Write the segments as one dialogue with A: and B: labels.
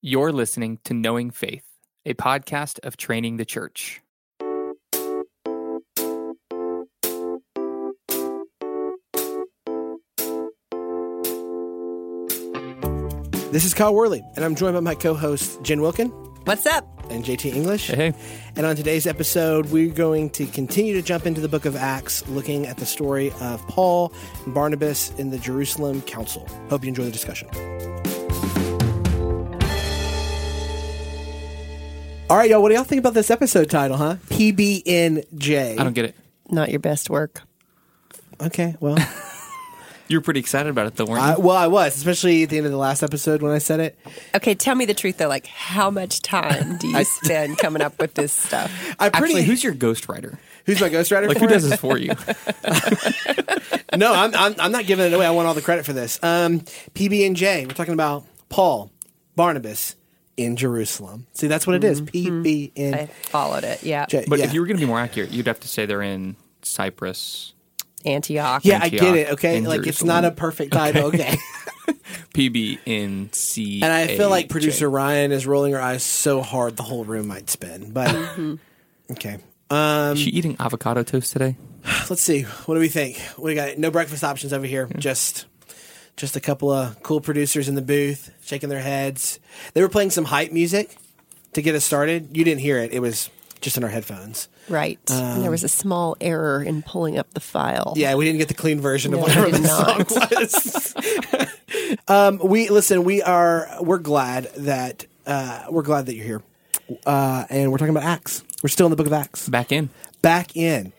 A: You're listening to Knowing Faith, a podcast of training the church.
B: This is Kyle Worley, and I'm joined by my co host, Jen Wilkin
C: What's up?
B: and JT English.
A: Hey,
B: And on today's episode, we're going to continue to jump into the book of Acts, looking at the story of Paul and Barnabas in the Jerusalem Council. Hope you enjoy the discussion. All right, y'all, what do y'all think about this episode title, huh? PBNJ.
A: I don't get it.
C: Not your best work.
B: Okay, well,
A: You were pretty excited about it, though, weren't you?
B: I, well, I was, especially at the end of the last episode when I said it.
C: Okay, tell me the truth though. Like, how much time do you spend coming up with this stuff?
B: I pretty.
A: Actually, who's your ghostwriter?
B: who's my ghostwriter?
A: Like,
B: for
A: who
B: it?
A: does this for you?
B: no, I'm, I'm, I'm not giving it away. I want all the credit for this. Um, PB and J. We're talking about Paul, Barnabas in Jerusalem. See, that's what it is. Mm-hmm. PB and mm-hmm.
C: I followed it. Yeah.
B: J.
A: But
B: yeah.
A: if you were going to be more accurate, you'd have to say they're in Cyprus,
C: Antioch.
B: yeah, I get
A: Antioch
B: it. Okay,
A: in
B: like it's not a perfect title. Okay,
A: PB in C.
B: and I feel like producer Ryan is rolling her eyes so hard the whole room might spin. But mm-hmm. okay, um,
A: Is she um, eating avocado toast today?
B: let's see. What do we think? We got no breakfast options over here. Just. Just a couple of cool producers in the booth shaking their heads. They were playing some hype music to get us started. You didn't hear it. It was just in our headphones.
C: Right. and there was a small error in pulling up the file.
B: Yeah, we didn't get the clean version of
C: No,
B: whatever
C: we did
B: the song was. um, we listen. We are. We're glad that uh, we're glad that you're here, uh, and we're talking about Acts. We're still in the book of Acts.
A: Back in.
B: Back in.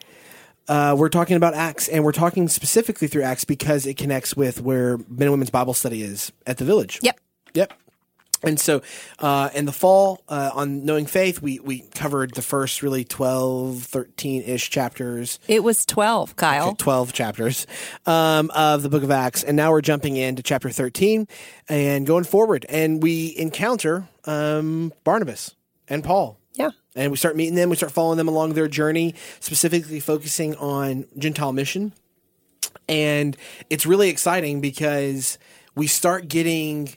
B: Uh, we're talking about Acts, and we're talking specifically through Acts because it connects with where Men and Women's Bible Study is at the Village.
C: Yep.
B: Yep. And so, uh, in the fall, uh, on Knowing Faith, we, we covered the first really 12, 13 ish chapters
C: It was 12, Kyle.
B: 12 chapters um, of the book of Acts. And now we're jumping into chapter 13 and going forward. And we encounter um, Barnabas and Paul. And we start meeting them. We start following them along their journey, specifically focusing on Gentile mission. And it's really exciting because we start getting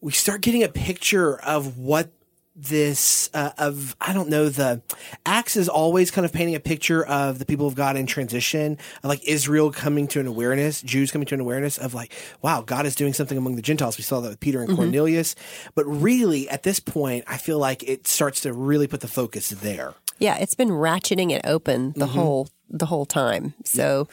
B: we start getting a picture of what this uh, of I don't know the Acts is always kind of painting a picture of the people of God in transition of like Israel coming to an awareness Jews coming to an awareness of like wow God is doing something among the Gentiles we saw that with Peter and Cornelius but really at this point I feel like it starts to really put the focus there
C: Yeah, it's been ratcheting it open the
B: Mm-hmm.
C: whole the whole time. So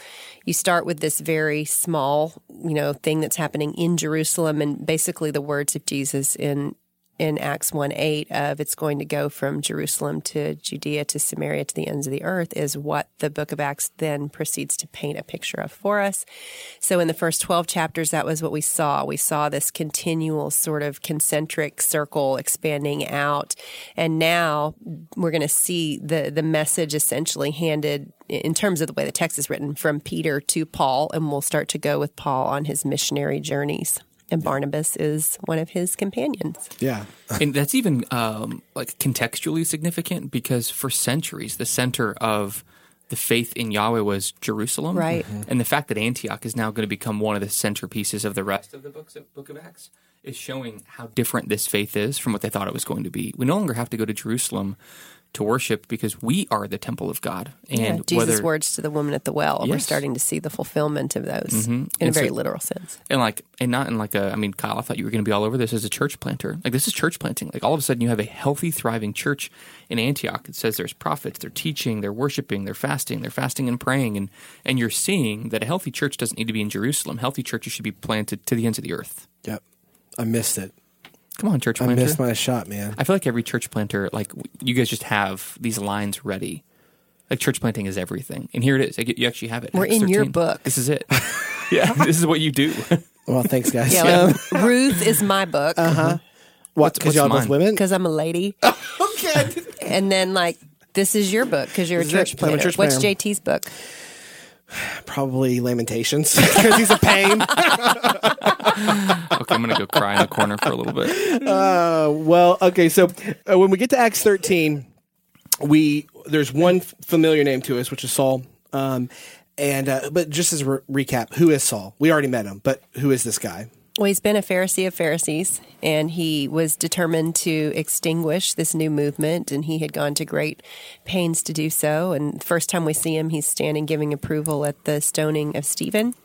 C: you start with this very small, you know, thing that's happening in Jerusalem and basically the words of Jesus in in Acts 1 8 of it's going to go from Jerusalem to Judea to Samaria to the ends of the earth is what the book of Acts then proceeds to paint a picture of for us. So in the first 12 chapters, that was what we saw. We saw this continual sort of concentric circle expanding out. And now we're going to see the, the message essentially handed in terms of the way the text is written from Peter to Paul. And we'll start to go with Paul on his missionary journeys. And Barnabas is one of his companions.
B: yeah
A: and that's even um, like contextually significant because for centuries the center of the faith in Yahweh was Jerusalem,
C: Right.
A: And the fact that Antioch is now going to become one of the centerpieces of the rest of the books of Book of Acts is showing how different this faith is from what they thought it was going to be. We no longer have to go to Jerusalem to worship because we are the temple of God, and
C: Yeah, Jesus'
A: whether
C: words to the woman at the well. We're starting to see the fulfillment of those mm-hmm. in a very
A: so-
C: literal sense.
A: and like and not in like a i mean kyle i thought you were going to be all over this as a church planter. Like this is church planting. Like all of a sudden you have a healthy thriving church in antioch. It says there's prophets they're teaching they're worshiping they're fasting they're fasting and praying. And and you're seeing that a healthy church doesn't need to be in jerusalem. Healthy churches should be planted to the ends of the earth.
B: Yep. I missed it
A: come on church planter.
B: I
A: planter
B: missed my shot man
A: i feel like every church planter like you guys just have these lines ready like church planting is everything and here it is Like, you actually have it
C: We're
A: Acts
C: in your
A: 13.
C: book.
A: this is it yeah this is what you do
B: well thanks guys
C: Yeah, like, Ruth is my book
B: Uh-huh. what because
A: what's
B: y'all both
A: mine?
B: women because
C: I'm a lady.
B: okay
C: and then, like, this is your book because you're a
B: This is
C: church.
B: I'm a
C: planter.
B: church
C: What's
B: planter.
C: JT's book?
B: Probably Lamentations because he's a pain.
A: okay i'm gonna go cry in the corner for a little bit
B: Uh, well, okay. So uh, when we get to Acts thirteen, we there's one f- familiar name to us, which is Saul. Um, and uh, but just as a re- recap, who is Saul? We already met him, but who is this guy?
C: Well, he's been a Pharisee of Pharisees, and he was determined to extinguish this new movement, and he had gone to great pains to do so. And the first time we see him, he's standing giving approval at the stoning of Stephen.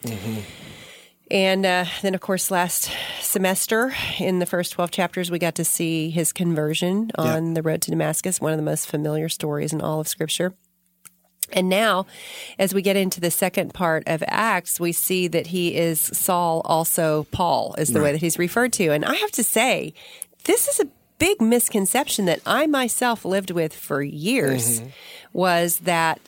C: And uh, then, of course, last semester in the first 12 chapters, we got to see his conversion on
B: Yeah.
C: the road to Damascus, one of the most familiar stories in all of Scripture. And now, as we get into the second part of Acts, we see that he is Saul, also Paul, is the way that he's referred to. And I have to say, this is a big misconception that I myself lived with for years mm-hmm. was that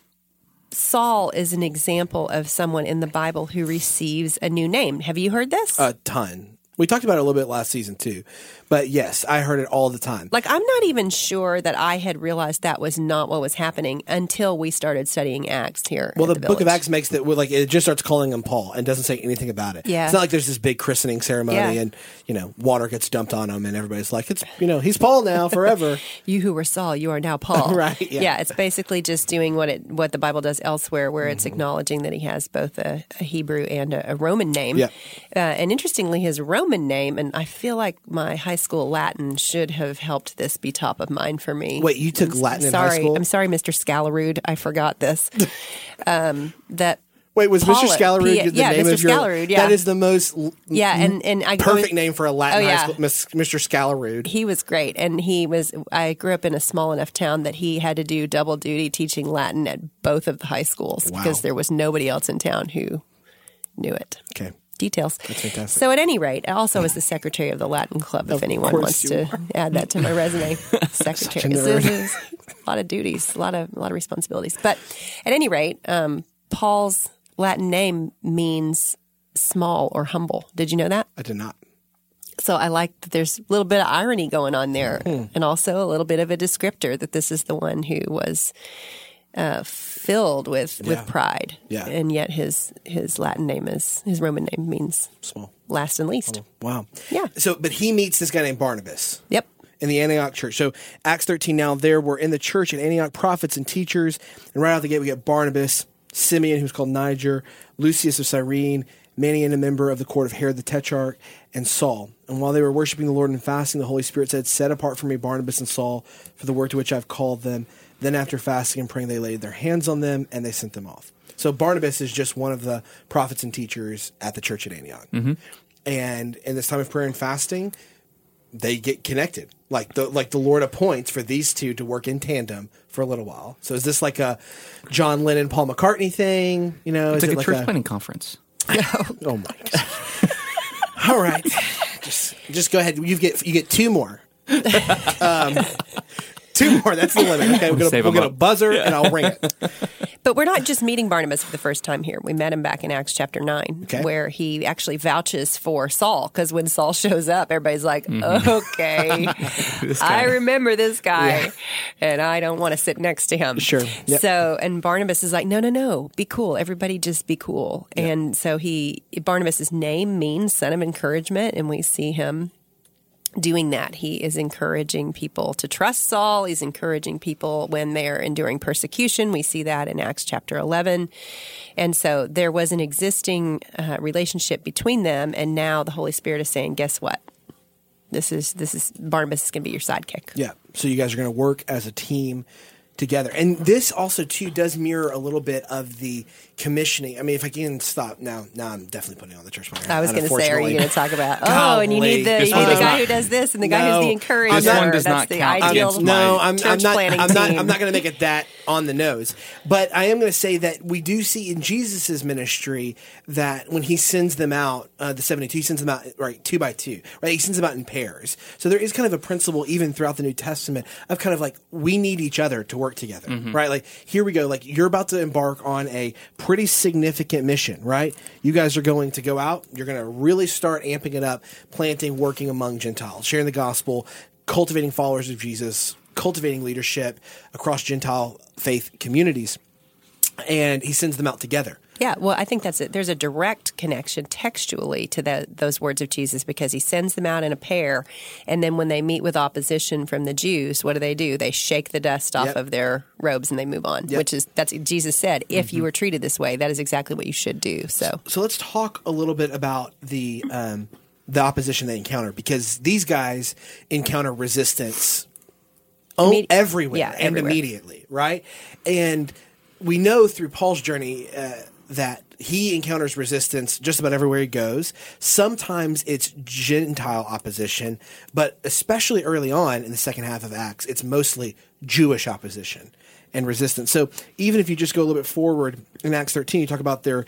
C: Saul is an example of someone in the Bible who receives a new name. Have you heard this?
B: A ton. We talked about it a little bit last season too, but yes, I heard it all the time.
C: like, I'm not even sure that I had realized that was not what was happening until we started studying Acts here.
B: Well, the,
C: the
B: Book of Acts makes that like it just starts calling him Paul and doesn't say anything about it.
C: Yeah.
B: it's not like there's this big christening ceremony
C: Yeah.
B: and you know water gets dumped on him and everybody's like it's you know he's Paul now forever.
C: you who were Saul, you are now Paul.
B: Right, yeah.
C: it's basically just doing what it what the Bible does elsewhere, where
B: Mm-hmm.
C: it's acknowledging that he has both a, a Hebrew and a, a Roman name.
B: Yeah.
C: Uh, and interestingly, his Roman name, and I feel like my high school Latin should have helped this be top of mind for me.
B: Wait, you took
C: I'm
B: Latin in
C: sorry,
B: high school?
C: I'm sorry, Mr. Scalarude. I forgot this. um, that
B: Wait, was Mr.
C: Paula-
B: Scalarude
C: P-
B: the
C: yeah,
B: name
C: Mr.
B: of your?
C: Yeah.
B: that is the most
C: yeah, and and I
B: perfect
C: was-
B: name for a Latin
C: Oh,
B: high school, Mr. Scalarude.
C: he was great and he was i grew up in a small enough town that he had to do double duty teaching latin at both of the high schools
B: Wow.
C: because there was nobody else in town who knew it
B: Okay,
C: details
B: fantastic.
C: so at any rate i also was the secretary of the latin club if anyone wants to add that to my resume secretary
B: nerd.
C: This is a lot of duties a lot of a lot of responsibilities but at any rate um, paul's latin name means small or humble did you know that
B: I did not.
C: so I like that there's a little bit of irony going on there,
B: Hmm.
C: and also a little bit of a descriptor that this is the one who was uh, filled with
B: Yeah.
C: with pride.
B: Yeah.
C: and yet his his Latin name is his Roman name means
B: Small.
C: last and least.
B: Wow.
C: Yeah.
B: So, but he meets this guy named Barnabas.
C: Yep.
B: in the Antioch church. So Acts 13 now there were in the church at Antioch prophets and teachers. And right out the gate we get Barnabas, Simeon, who's called Niger, Lucius of Cyrene, Manaen, a member of the court of Herod the Tetrarch, and Saul. And while they were worshiping the Lord and fasting, the Holy Spirit said, Set apart for me Barnabas and Saul for the work to which I've called them. Then after fasting and praying, they laid their hands on them and they sent them off. So Barnabas is just one of the prophets and teachers at the church at Antioch. And in this time of prayer and fasting, they get connected. Like the like the Lord appoints for these two to work in tandem for a little while. So is this like a John Lennon Paul McCartney thing? You know,
A: It's
B: is
A: like
B: it
A: a church planning conference.
B: Oh my god! All right, just just go ahead. You get you get two more. um, two more. That's the limit. Okay, we're gonna,
A: Save
B: we'll
A: 'em
B: get a
A: up.
B: buzzer and I'll ring it.
C: But we're not just meeting Barnabas for the first time here. We met him back in Acts chapter 9,
B: Okay.
C: where he actually vouches for Saul. Because when Saul shows up, everybody's like,
B: Mm-hmm.
C: okay, I remember this guy, and I don't want to sit next to him.
B: Sure. Yep.
C: So, and Barnabas is like, no, no, no, be cool. Everybody just be cool. And so he, Barnabas's name means son of encouragement, and we see him doing that. He is encouraging people to trust Saul. He's encouraging people when they're enduring persecution. We see that in Acts chapter 11. And so there was an existing uh, relationship between them. And now the Holy Spirit is saying, guess what? This is, this is, Barnabas is going to be your sidekick.
B: Yeah. So you guys are going to work as a team together. And this also too does mirror a little bit of the commissioning. I mean, if I can stop now, now I'm definitely putting on the church planner.
C: I was going to say, are you going to talk about? Oh, and you need the you need the guy
A: not-
C: who does this and the guy
B: No.
C: who's the encourager.
A: This one does
C: That's
A: not
C: the
A: count
C: ideal.
A: against
B: no, I'm, I'm, not.
C: planning
B: I'm not.
C: team.
B: I'm not going to make it that on the nose. But I am going to say that we do see in Jesus' ministry that when he sends them out, uh, the seventy-two, he sends them out right two by two. Right, he sends them out in pairs. So there is kind of a principle even throughout the New Testament of kind of like we need each other to work together. Mm-hmm. Right, like here we go. Like you're about to embark on a pretty significant mission. Right, you guys are going to go out. You're going to really start amping it up, planting, working among Gentiles, sharing the gospel, cultivating followers of Jesus, cultivating leadership across Gentile faith communities. And he sends them out together.
C: Yeah, well, I think that's it. There's a direct connection textually to the, those words of Jesus because he sends them out in a pair, and then when they meet with opposition from the Jews, what do they do? They shake the dust off
B: Yep.
C: of their robes and they move on.
B: Yep. Mm-hmm.
C: Which is that's Jesus said, if you were treated this way, that is exactly what you should do. So
B: So let's talk a little bit about the um, the opposition they encounter because these guys encounter resistance oh,
C: Immedi-
B: everywhere
C: yeah,
B: and
C: everywhere.
B: immediately, right? And we know through Paul's journey uh, that he encounters resistance just about everywhere he goes. Sometimes it's Gentile opposition, but especially early on in the second half of Acts, it's mostly Jewish opposition and resistance. So even if you just go a little bit forward in Acts 13, you talk about their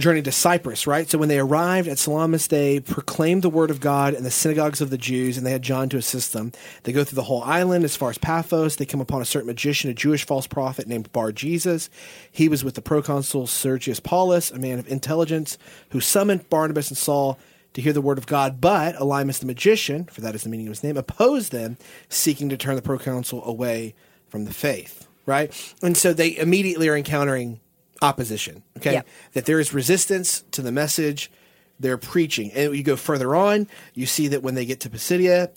B: journey to Cyprus, right? So when they arrived at Salamis, they proclaimed the word of God in the synagogues of the Jews, and they had John to assist them. They go through the whole island as far as Paphos. They come upon a certain magician, a Jewish false prophet named Bar Jesus. He was with the proconsul Sergius Paulus, a man of intelligence, who summoned Barnabas and Saul to hear the word of God. But Elymas the magician, for that is the meaning of his name, opposed them, seeking to turn the proconsul away from the faith, right? And so they immediately are encountering opposition. Okay,
C: Yep.
B: that there is resistance to the message they're preaching, and you go further on, you see that when they get to Pisidia,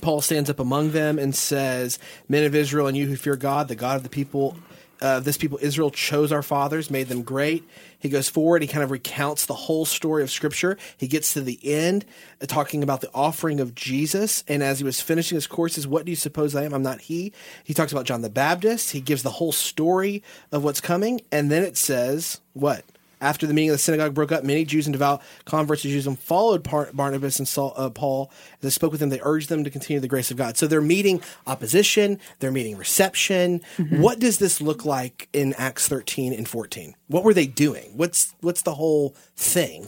B: Paul stands up among them and says, "Men of Israel, and you who fear God, the God of the people." Uh, this people Israel chose our fathers, made them great. He goes forward. He kind of recounts the whole story of Scripture. He gets to the end, uh, talking about the offering of Jesus. And as he was finishing his courses, "What do you suppose I am? I'm not he." He talks about John the Baptist. He gives the whole story of what's coming, and then it says, "What?" After the meeting of the synagogue broke up, many Jews and devout converts to Judaism followed Par- Barnabas and Saul, uh, Paul. As they spoke with them, they urged them to continue the grace of God. So they're meeting opposition, they're meeting reception. What does this look like in Acts 13 and 14? What were they doing? What's what's the whole thing?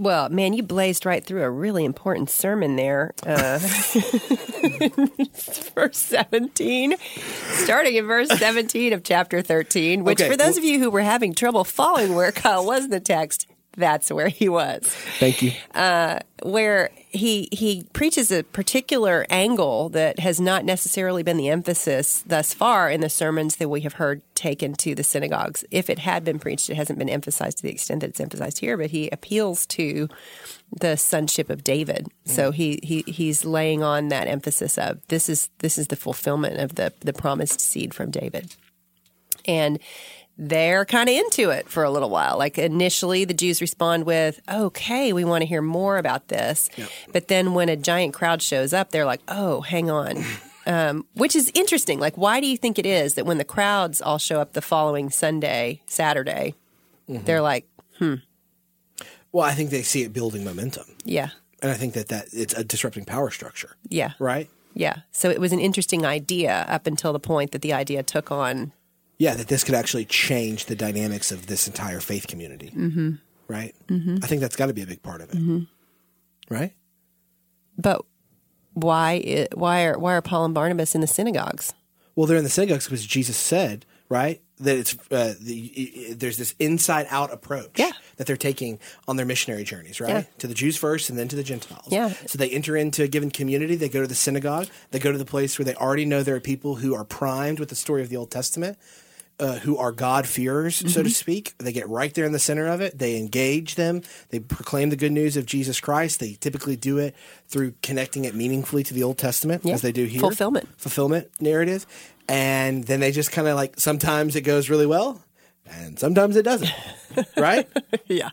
C: Well, man, you blazed right through a really important sermon there. Uh, verse 17, starting in verse 17 of chapter 13, which
B: Okay,
C: for those of you who were having trouble following where Kyle was in the text, that's where he was.
B: Thank you.
C: Uh, where he he preaches a particular angle that has not necessarily been the emphasis thus far in the sermons that we have heard taken to the synagogues. If it had been preached, it hasn't been emphasized to the extent that it's emphasized here. But he appeals to the sonship of David, mm. so he, he he's laying on that emphasis of this is this is the fulfillment of the the promised seed from David, and they're kind of into it for a little while. Like initially, the Jews respond with, okay, we want to hear more about this. But then when a giant crowd shows up, they're like, oh, hang on. Um, which is interesting. Like, why do you think it is that when the crowds all show up the following Sunday, Saturday, they're like, hmm.
B: Well, I think they see it building momentum,
C: yeah,
B: and I think that that it's a disrupting power structure,
C: yeah,
B: right?
C: yeah. So it was an interesting idea up until the point that the idea took on.
B: Yeah, that this could actually change the dynamics of this entire faith community, mm-hmm. right? Mm-hmm. I think that's got to be a big part of it, right?
C: But why? i- Why are why are Paul and Barnabas in the synagogues?
B: Well, they're in the synagogues because Jesus said, right, that it's uh, the, there's this inside out approach
C: Yeah.
B: that they're taking on their missionary journeys, right?
C: Yeah.
B: To the Jews first and then to the Gentiles.
C: Yeah.
B: So they enter into a given community, they go to the synagogue, they go to the place where they already know there are people who are primed with the story of the Old Testament. Uh, who are God-fearers, so
C: Mm-hmm.
B: to speak. They get right there in the center of it. They engage them. They proclaim the good news of Jesus Christ. They typically do it through connecting it meaningfully to the Old Testament,
C: Yeah.
B: as they do here
C: Fulfillment.
B: fulfillment narrative. And then they just kind of like sometimes it goes really well and sometimes it doesn't. right?
C: Yeah.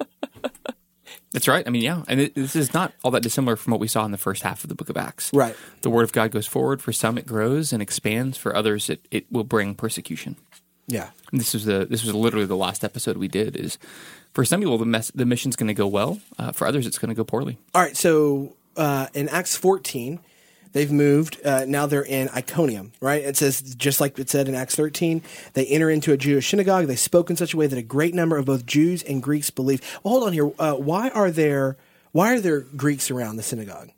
A: That's right. I mean, yeah, and it, this is not all that dissimilar from what we saw in the first half of the Book of Acts.
B: Right.
A: The Word of God goes forward. For some, it grows and expands. For others, it, it will bring persecution.
B: Yeah.
A: And this was the this was literally the last episode we did. Is for some people the mess, the mission's going to go well. Uh, for others, it's going to go poorly.
B: All right. So uh, in Acts 14, they've moved. Uh, now they're in Iconium, right? It says, just like it said in Acts 13, they enter into a Jewish synagogue. They spoke in such a way that a great number of both Jews and Greeks believed. Well, hold on here. Uh, why are there why are there Greeks around the synagogue?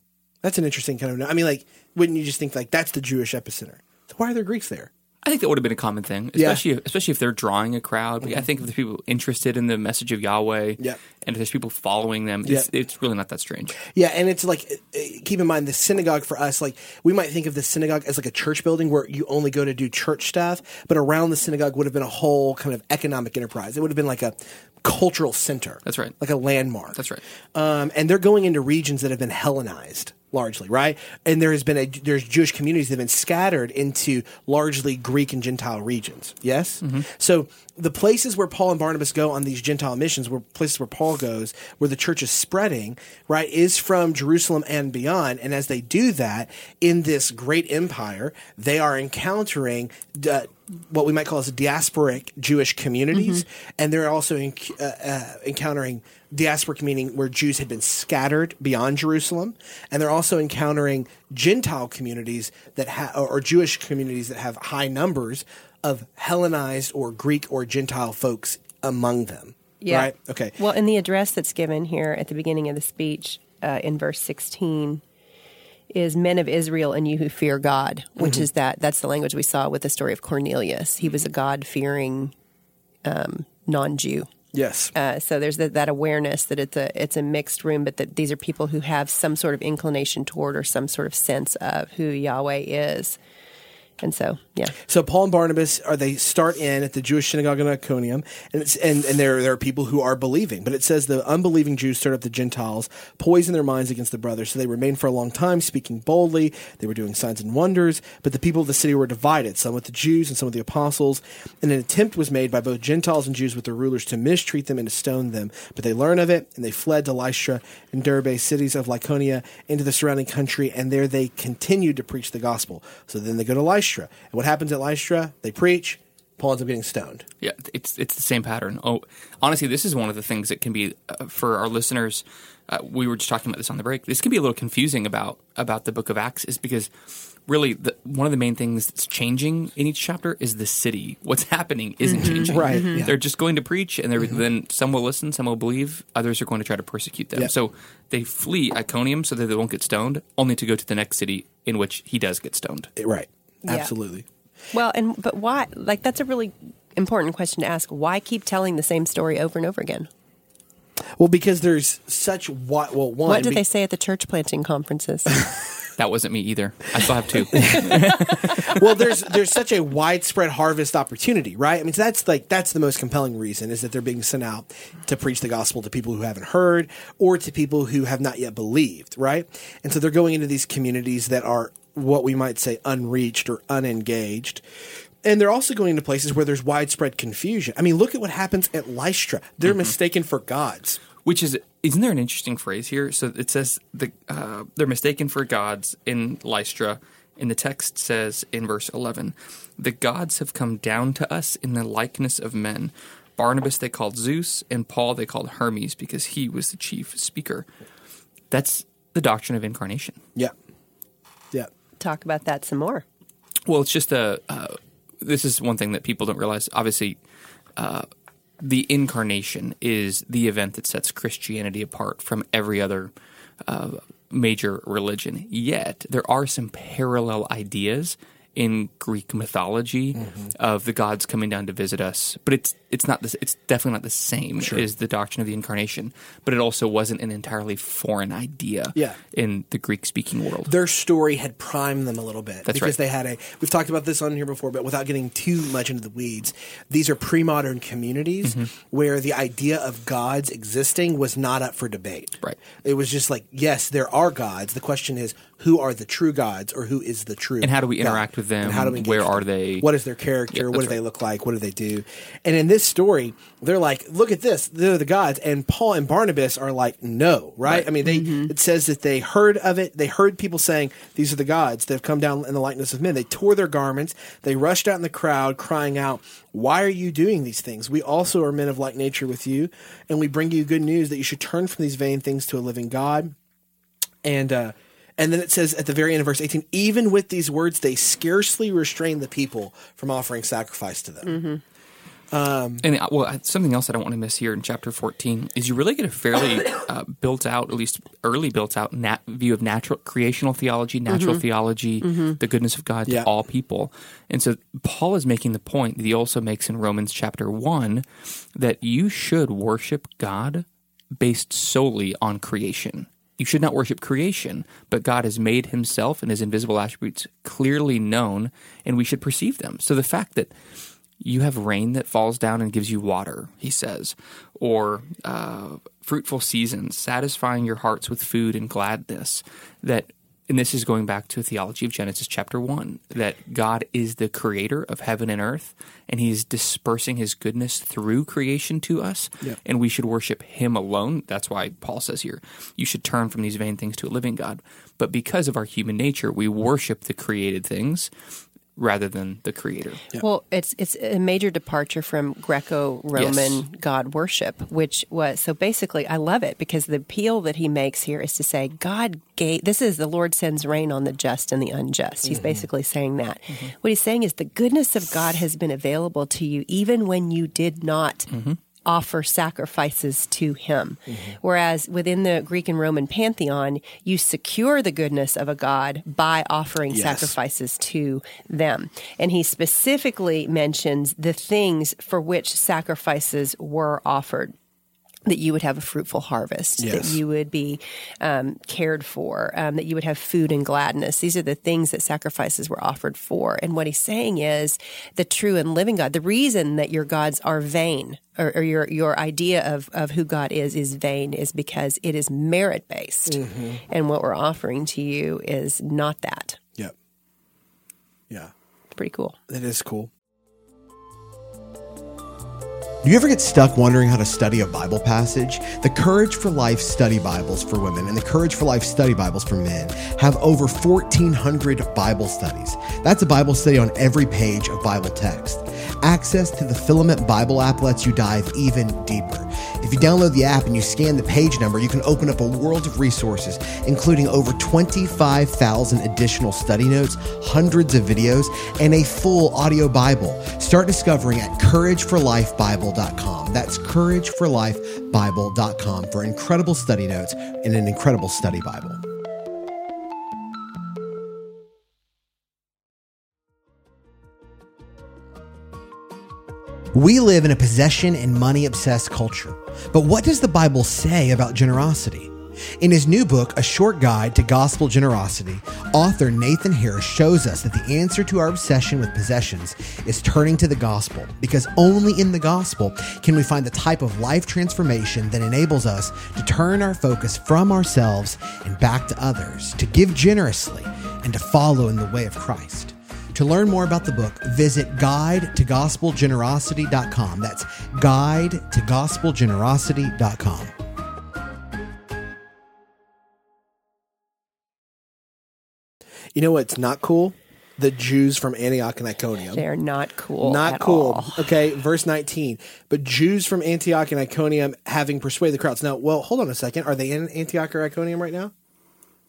B: That's an interesting kind of. I mean, like, wouldn't you just think like that's the Jewish epicenter? So why are there Greeks there?
A: I think that would have been a common thing,
B: Yeah.
A: especially if, especially if they're drawing a crowd. I think if there's people interested in the message of Yahweh,
B: Yep.
A: and if there's people following them, it's,
B: Yep.
A: it's really not that strange.
B: Yeah, and it's like uh, keep in mind the synagogue for us. Like we might think of the synagogue as like a church building where you only go to do church stuff, but around the synagogue would have been a whole kind of economic enterprise. It would have been like a cultural center.
A: That's right.
B: like a landmark.
A: That's right.
B: Um, and they're going into regions that have been Hellenized, largely, right? And there has been a there's Jewish communities that have been scattered into largely Greek and Gentile regions. Yes, so the places where Paul and Barnabas go on these Gentile missions, where places where Paul goes, where the church is spreading, right, is from Jerusalem and beyond. And as they do that in this great empire, they are encountering. Uh, what we might call as diasporic Jewish communities, and they're also en- uh, uh, encountering diasporic meaning where Jews had been scattered beyond Jerusalem, and they're also encountering Gentile communities that ha- or Jewish communities that have high numbers of Hellenized or Greek or Gentile folks among them.
C: Yeah.
B: Right. Okay.
C: Well, in the address that's given here at the beginning of the speech, uh, in verse 16, is men of Israel and you who fear God, which
B: Mm-hmm.
C: is that that's the language we saw with the story of Cornelius. He was a God fearing um, non Jew.
B: Yes.
C: Uh, so there's that, that awareness that it's a it's a mixed room, but that these are people who have some sort of inclination toward or some sort of sense of who Yahweh is. And so, yeah,
B: So Paul and Barnabas are they start in at the Jewish synagogue in Iconium, and it's, and and there there are people who are believing, but it says the unbelieving Jews stirred up the Gentiles, poisoned their minds against the brothers. So they remained for a long time, speaking boldly. They were doing signs and wonders, but the people of the city were divided, some with the Jews and some with the apostles. And an attempt was made by both Gentiles and Jews with their rulers to mistreat them and to stone them. But they learned of it, and they fled to Lystra and Derbe, cities of Lycaonia, into the surrounding country, and there they continued to preach the gospel. So then they go to Lystra. And what happens at Lystra? They preach. Paul ends up getting stoned.
A: Yeah, it's it's the same pattern. Oh, honestly, this is one of the things that can be uh, for our listeners. Uh, we were just talking about this on the break. This can be a little confusing about about the Book of Acts, is because really the, one of the main things that's changing in each chapter is the city. What's happening isn't changing.
B: Right, Mhm. yeah.
A: They're just going to preach, and they're, then some will listen, some will believe, others are going to try to persecute them.
B: Yeah.
A: So they flee Iconium so that they won't get stoned, only to go to the next city in which he does get stoned.
B: Right.
C: Yeah.
B: Absolutely.
C: Well, and but why? Like that's a really important question to ask. Why keep telling the same story over and over again?
B: Well, because there's such what well one.
C: What do
B: be-
C: they say at the church planting conferences?
A: That wasn't me either. I still have two.
B: well, there's there's such a widespread harvest opportunity, right? I mean, so that's like that's the most compelling reason is that they're being sent out to preach the gospel to people who haven't heard or to people who have not yet believed, right? And so they're going into these communities that are what we might say unreached or unengaged. And they're also going into places where there's widespread confusion. I mean, look at what happens at Lystra. They're mm-hmm. mistaken for gods.
A: Which is, isn't there an interesting phrase here? So it says the uh, they're mistaken for gods in Lystra. And the text says in verse 11, the gods have come down to us in the likeness of men. Barnabas they called Zeus, and Paul they called Hermes because he was the chief speaker. That's the doctrine of incarnation.
B: Yeah. Yeah.
C: Talk about that some more.
A: Well, it's just a. Uh, this is one thing that people don't realize. Obviously, uh, the incarnation is the event that sets Christianity apart from every other uh, major religion. Yet, there are some parallel ideas in Greek mythology of the gods coming down to visit us, but it's it's not this. It's definitely not the same as the doctrine of the incarnation. But it also wasn't an entirely foreign idea
B: Yeah.
A: in the Greek speaking world.
B: their story had primed them a little bit
A: That's
B: because
A: right.
B: they had a we've talked about this on here before but without getting too much into the weeds these are pre-modern communities
A: Mm-hmm.
B: where the idea of gods existing was not up for debate
A: Right.
B: it was just like yes there are gods the question is who are the true gods or who is the true
A: And how do we
B: God?
A: interact with them?
B: And how do we
A: Where are they?
B: what is their character?
A: Yeah,
B: what do they look like? What do they do? And in this story they're like look at this. They're the gods. And paul and barnabas are like no right,
A: Right.
B: i mean they it says that they heard of it. They heard people saying these are the gods. That have come down in the likeness of men. They tore their garments. They rushed out in the crowd crying out why are you doing these things? We also are men of like nature with you and we bring you good news that you should turn from these vain things to a living god. And uh and then it says at the very end of verse 18 even with these words they scarcely restrain the people from offering sacrifice to them
A: And uh, well, something else I don't want to miss here in chapter 14 is you really get a fairly uh, built out, at least early built out, nat- view of natural creational theology, natural theology, the goodness of God
B: Yeah.
A: to all people. And so Paul is making the point that he also makes in Romans chapter 1 that you should worship God based solely on creation. You should not worship creation, but God has made himself and his invisible attributes clearly known, and we should perceive them. So the fact that you have rain that falls down and gives you water, he says, or uh, fruitful seasons, satisfying your hearts with food and gladness. That and this is going back to a theology of Genesis chapter 1 that God is the creator of heaven and earth and he's dispersing his goodness through creation to us and we should worship him alone. That's why Paul says here you should turn from these vain things to a living God. But because of our human nature we worship the created things rather than the creator
C: Well, it's it's a major departure from Greco-Roman
A: Yes.
C: God worship, which was so basically I love it because the appeal that he makes here is to say God gave this is the Lord sends rain on the just and the unjust. He's mm-hmm. basically saying that. Mm-hmm. What he's saying is the goodness of God has been available to you even when you did not mm-hmm. Offer sacrifices to him. Mm-hmm. Whereas within the Greek and Roman pantheon, you secure the goodness of a god by offering
B: Yes.
C: sacrifices to them. And he specifically mentions the things for which sacrifices were offered. That you would have a fruitful harvest, that you would be um, cared for, um, that you would have food and gladness. These are the things that sacrifices were offered for. And what he's saying is the true and living God, the reason that your gods are vain or, or your, your idea of, of who God is is vain is because it is merit based. And what we're offering to you is not that.
B: Yep. Yeah,
C: It's pretty cool.
B: that is cool.
D: Do you ever get stuck wondering how to study a Bible passage? The Courage for Life study Bibles for women and the Courage for Life study Bibles for men have over 1,400 Bible studies. That's a Bible study on every page of Bible text. Access to the Filament Bible app lets you dive even deeper. If you download the app and you scan the page number, you can open up a world of resources, including over 25,000 additional study notes, hundreds of videos, and a full audio Bible. Start discovering at courageforlifebible.com. That's courageforlifebible.com for incredible study notes and an incredible study Bible. We live in a possession and money obsessed culture. But what does the Bible say about generosity? In his new book, A Short Guide to Gospel Generosity, author Nathan Harris shows us that the answer to our obsession with possessions is turning to the gospel, because only in the gospel can we find the type of life transformation that enables us to turn our focus from ourselves and back to others, to give generously, and to follow in the way of Christ. To learn more about the book, visit guide to gospelgenerosity.com. That's guide to gospelgenerosity.com.
B: You know what's not cool? The Jews from Antioch and Iconium.
C: They're not cool.
B: Not
C: at
B: cool.
C: all.
B: Okay, verse 19. But Jews from Antioch and Iconium having persuaded the crowds. Now, well, hold on a second. Are they in Antioch or Iconium right now?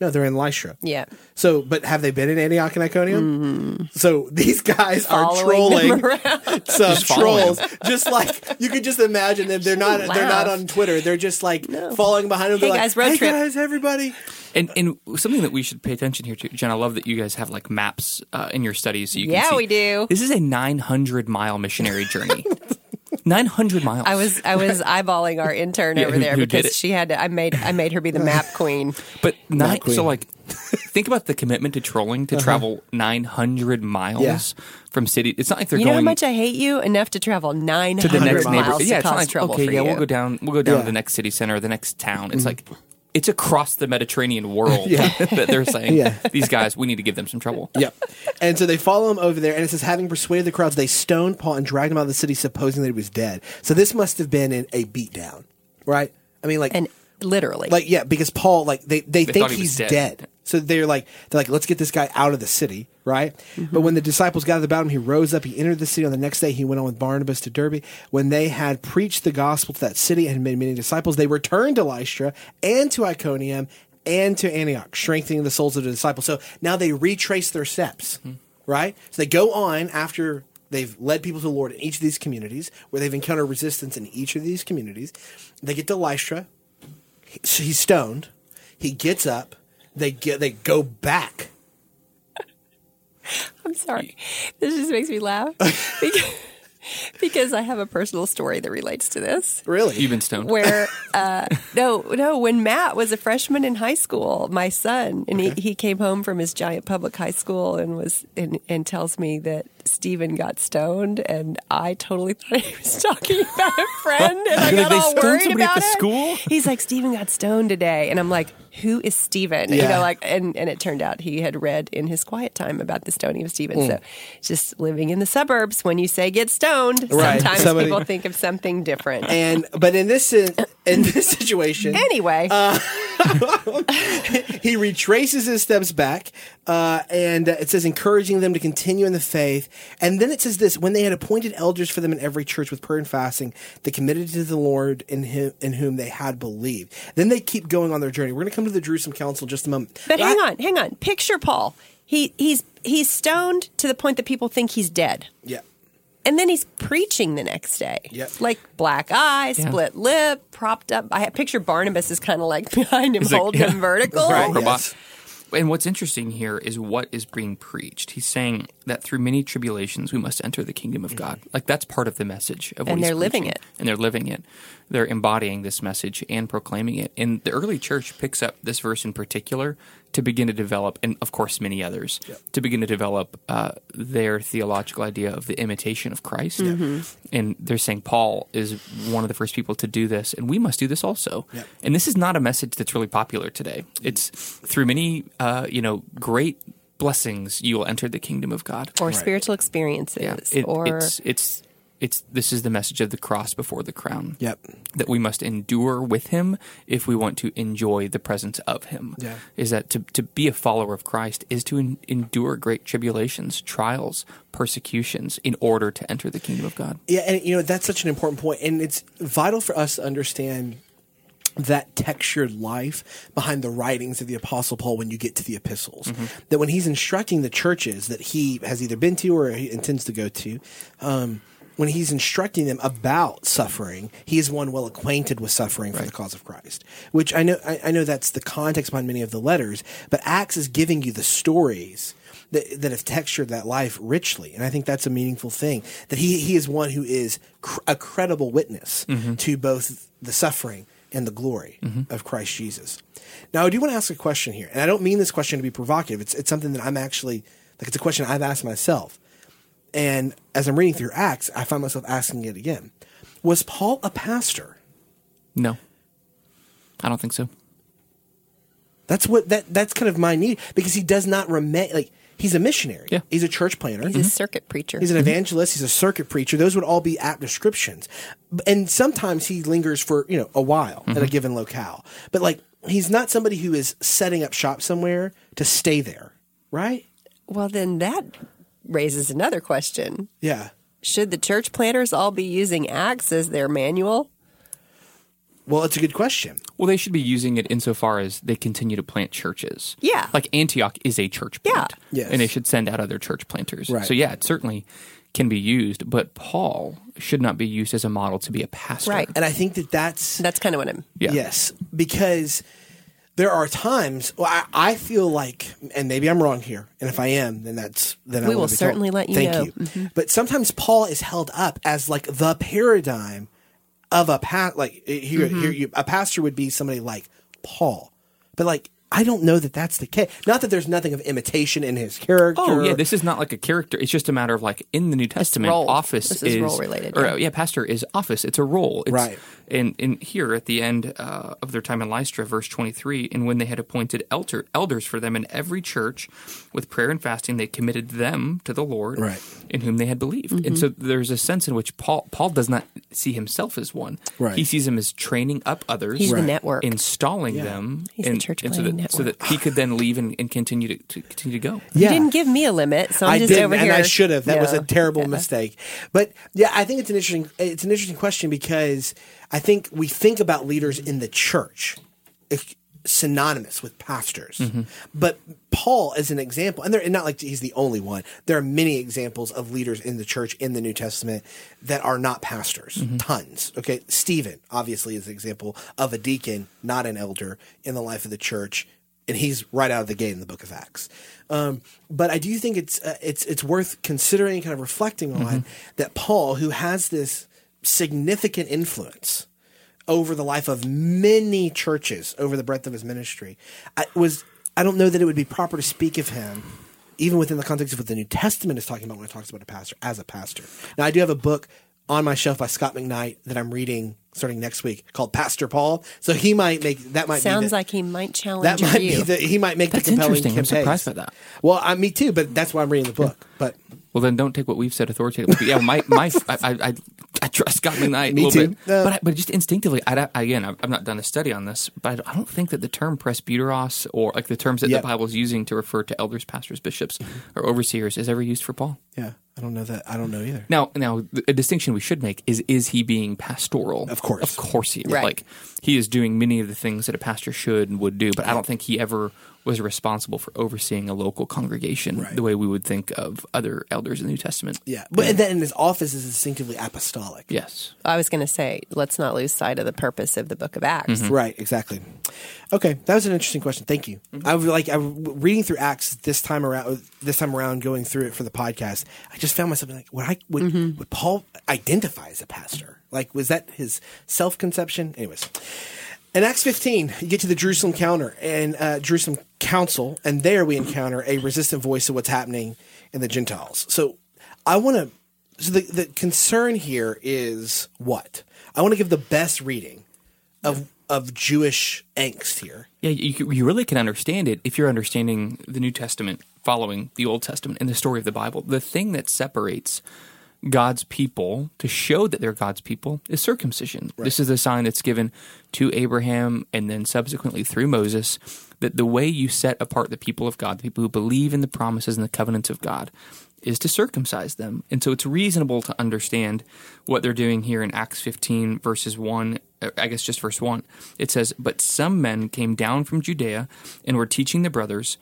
B: No, they're in Lystra.
C: Yeah.
B: So, but have they been in Antioch and Iconium? So these guys are
C: Mm-hmm. Following them
B: trolling some
A: following
B: trolls. Just like you could just imagine them. They're not. They're not on Twitter. They're just like following behind them.
C: Hey,
B: They're like,
C: guys, road
B: hey
C: trip."
B: guys, everybody.
A: And and something that we should pay attention here to, Jen. I love that you guys have like maps uh, in your studies, so you can
C: Yeah,
A: see.
C: we do.
A: This is a 900 mile missionary journey. 900 miles.
C: I was I was eyeballing our intern
A: Yeah,
C: over
A: who-
C: there
A: who
C: because she had to, I made I made her be the map queen.
A: but nine.
B: queen.
A: So like, think about the commitment to trolling to uh-huh. travel 900 miles
B: Yeah.
A: from city. It's not like they're going.
C: You know how much I hate you enough to travel nine
A: to the
C: hundred
A: next
C: miles to
A: Yeah, it's not like
C: trouble
A: okay, yeah,
C: you.
A: we'll go down. We'll go down
B: Yeah.
A: to the next city center, or the next town. It's mm-hmm. like. It's across the Mediterranean world that they're saying
B: Yeah.
A: these guys. We need to give them some trouble.
B: Yep. And so they follow him over there, and it says, having persuaded the crowds, they stoned Paul and dragged him out of the city, supposing that he was dead. So this must have been an, a beatdown, right? I mean, like,
C: and literally,
B: like yeah, because Paul, like they, they, think
A: he
B: he's
A: dead.
B: dead. So they're like, they're like, let's get this guy out of the city, right?
C: Mm-hmm.
B: But when the disciples gathered about him, he rose up, he entered the city. On the next day, he went on with Barnabas to Derbe. When they had preached the gospel to that city and made many disciples, they returned to Lystra and to Iconium and to Antioch, strengthening the souls of the disciples. So now they retrace their steps, right? So they go on after they've led people to the Lord in each of these communities, where they've encountered resistance in each of these communities. They get to Lystra, he's stoned. He gets up. They get. They go back.
C: I'm sorry, this just makes me laugh because, because I have a personal story that relates to this.
B: Really?
A: You've been stoned.
C: where uh, no no when matt was a freshman in high school my son and he, he came home from his giant public high school and was and, and tells me that Stephen got stoned, and I totally thought he was talking about a friend, and I got
A: they
C: all
A: stone
C: worried
A: somebody at
C: about
A: the
C: it.
A: school?
C: He's like, Stephen got stoned today, and I'm like, who is Stephen? You know, like, and and it turned out he had read in his quiet time about the stoning of Stephen.
B: Mm.
C: So, just living in the suburbs, when you say get stoned,
B: Right.
C: sometimes
B: Somebody-
C: people think of something different.
B: And but in this in, in this situation,
C: anyway,
B: Uh, he retraces his steps back, uh, and uh, it says encouraging them to continue in the faith. And then it says this: when they had appointed elders for them in every church with prayer and fasting, they committed to the Lord in him in whom they had believed. Then they keep going on their journey. We're going to come to the Jerusalem Council in just a moment.
C: But hang
B: I-
C: on, hang on. Picture Paul. He he's he's stoned to the point that people think he's dead.
B: Yeah.
C: And then he's preaching the next day.
B: Yep.
C: Like black eye,
A: Yeah.
C: split lip, propped up. I picture Barnabas is kind of like behind him,
A: He's like,
C: holding
A: yeah.
C: him vertical.
B: Right.
A: Robot.
B: Yes.
A: And what's interesting here is what is being preached. He's saying that through many tribulations we must enter the kingdom of mm-hmm. God. Like that's part of the message of what
C: And they're living it.
A: And they're living it. They're embodying this message and proclaiming it. And the early church picks up this verse in particular to begin to develop, and of course many others, to begin to develop uh, their theological idea of the imitation of Christ. And they're saying Paul is one of the first people to do this, and we must do this also.
B: Yep.
A: And this is not a message that's really popular today. It's through many, uh, you know, great blessings you will enter the kingdom of God.
C: Or spiritual experiences.
A: Yeah, it-
C: or
A: it's it's it's this is the message of the cross before the crown.
B: Yep.
A: That we must endure with him if we want to enjoy the presence of him.
B: Yeah.
A: Is that to, to be a follower of Christ is to en- endure great tribulations, trials, persecutions in order to enter the kingdom of God.
B: Yeah, and you know that's such an important point, and it's vital for us to understand that textured life behind the writings of the apostle paul when you get to the epistles that when he's instructing the churches that he has either been to or he intends to go to um, when he's instructing them about suffering he is one well acquainted with suffering for the cause of christ which i know I, I know that's the context behind many of the letters but acts is giving you the stories that, that have textured that life richly. And I think that's a meaningful thing that he, he is one who is cr- a credible witness mm-hmm. to both the suffering and the glory mm-hmm. of Christ Jesus. Now, I do want to ask a question here, and I don't mean this question to be provocative. It's, it's something that I'm actually, like, it's a question I've asked myself. And as I'm reading through Acts, I find myself asking it again. Was Paul a pastor?
A: No. I don't think so.
B: That's what that that's kind of my need because he does not remain like he's a missionary.
A: Yeah.
B: He's a church planter.
C: he's a mm-hmm. circuit preacher.
B: He's an mm-hmm. evangelist. He's a circuit preacher. Those would all be apt descriptions. And sometimes he lingers for you know a while at a mm-hmm. given locale. But like he's not somebody who is setting up shop somewhere to stay there, right?
C: well, then that raises another question.
B: Yeah.
C: Should the church planters all be using Acts as their manual?
B: Well, it's a good question.
A: Well, they should be using it insofar as they continue to plant churches.
C: Yeah.
A: Like Antioch is a church plant.
C: Yeah.
B: Yes.
A: And they should send out other church planters.
B: Right.
A: So, yeah, it certainly can be used, but Paul should not be used as a model to be a pastor.
C: Right.
B: And I think that that's
C: That's kind of what I'm.
A: Yeah.
B: Yes, because there are times. Well, I, I feel like, and maybe I'm wrong here, and if I am, then that's then I
C: We will
B: wanna told.
C: certainly let you
B: Thank
C: know. Mm-hmm.
B: you. But sometimes Paul is held up as like the paradigm of a pa- like here,
C: Mm-hmm.
B: here you, a pastor would be somebody like Paul, but like. I don't know that that's the case. Not that there's nothing of imitation in his character.
A: Oh yeah, this is not like a character. It's just a matter of like in the New Testament,
C: role.
A: office
C: This is role related,
A: Or
C: yeah.
A: yeah, pastor is office. It's a role. It's,
B: Right.
A: And and here at the end uh, of their time in Lystra, verse twenty three, and when they had appointed elder elders for them in every church, with prayer and fasting, they committed them to the Lord,
B: Right.
A: in whom they had believed.
C: Mm-hmm.
A: And so there's a sense in which Paul Paul does not see himself as one.
B: Right.
A: He sees him as training up others.
C: He's the network.
A: Installing them,
C: He's the church
A: and so that,
C: planting
A: so that he could then leave and, and continue to, to continue to go.
C: You didn't give me a limit, so I'm
B: I
C: just
B: didn't,
C: over
B: and
C: here.
B: I should have. That was a terrible
C: Yeah.
B: mistake. But yeah, I think it's an interesting. It's an interesting question because I think we think about leaders in the church if- synonymous with pastors,
C: Mm-hmm.
B: but Paul is an example, and they're and not like he's the only one. There are many examples of leaders in the church in the New Testament that are not pastors.
C: Mm-hmm.
B: Tons. Okay, Stephen obviously is an example of a deacon, not an elder in the life of the church and he's right out of the gate in the book of Acts. Um, but I do think it's uh, it's it's worth considering, kind of reflecting on that Paul, who has this significant influence over the life of many churches over the breadth of his ministry, I was I don't know that it would be proper to speak of him even within the context of what the New Testament is talking about when it talks about a pastor as a pastor. Now, I do have a book on my shelf by Scot McKnight that I'm reading starting next week called Pastor Paul. So he might make that might
C: Sounds
B: be the,
C: like he might challenge
B: that might
C: view.
B: be the he might make
A: That's
B: the compelling
A: interesting. I'm surprised by that.
B: Well, I, me too, but that's why I'm reading the book. But
A: Well, then don't take what we've said authoritatively. But yeah, my my I, I, I, I trust Scot McKnight
B: Me
A: a little
B: too.
A: bit,
B: Uh,
A: but I, but just instinctively, I, I- again, I've I've not done a study on this, but I don't think that the term presbyteros or like the terms that
B: Yep.
A: the Bible is using to refer to elders, pastors, bishops, or overseers is ever used for Paul.
B: yeah, I don't know that. I don't know either.
A: Now, now, a distinction we should make is: is he being pastoral?
B: Of course.
A: of course, he is.
C: Right.
A: Like he is doing many of the things that a pastor should and would do, but I don't think he ever was responsible for overseeing a local congregation
B: Right.
A: the way we would think of other elders in the New Testament.
B: Yeah, but and then his office is distinctively apostolic.
A: Yes.
C: I was going to say, let's not lose sight of the purpose of the book of Acts. Mm-hmm.
B: Right, exactly. Okay, that was an interesting question. Thank you. Mm-hmm. I was like I reading through Acts this time around. This time around, going through it for the podcast, I just found myself like, would I would, mm-hmm. would Paul identify as a pastor? Like, was that his self conception? Anyways, in Acts 15, you get to the Jerusalem counter and uh, Jerusalem council, and there we encounter a resistant voice of what's happening in the Gentiles. So I want to. So the the concern here is what I want to give the best reading of of Jewish angst here.
A: Yeah, you, you really can understand it if you're understanding the New Testament following the Old Testament and the story of the Bible. The thing that separates God's people to show that they're God's people is circumcision. This is the sign that's given to Abraham and then subsequently through Moses that the way you set apart the people of God, the people who believe in the promises and the covenants of God, is to circumcise them. And so it's reasonable to understand what they're doing here in Acts 15, verses 1, uh, I guess just verse 1. It says, But some men came down from Judea and were teaching the brothers,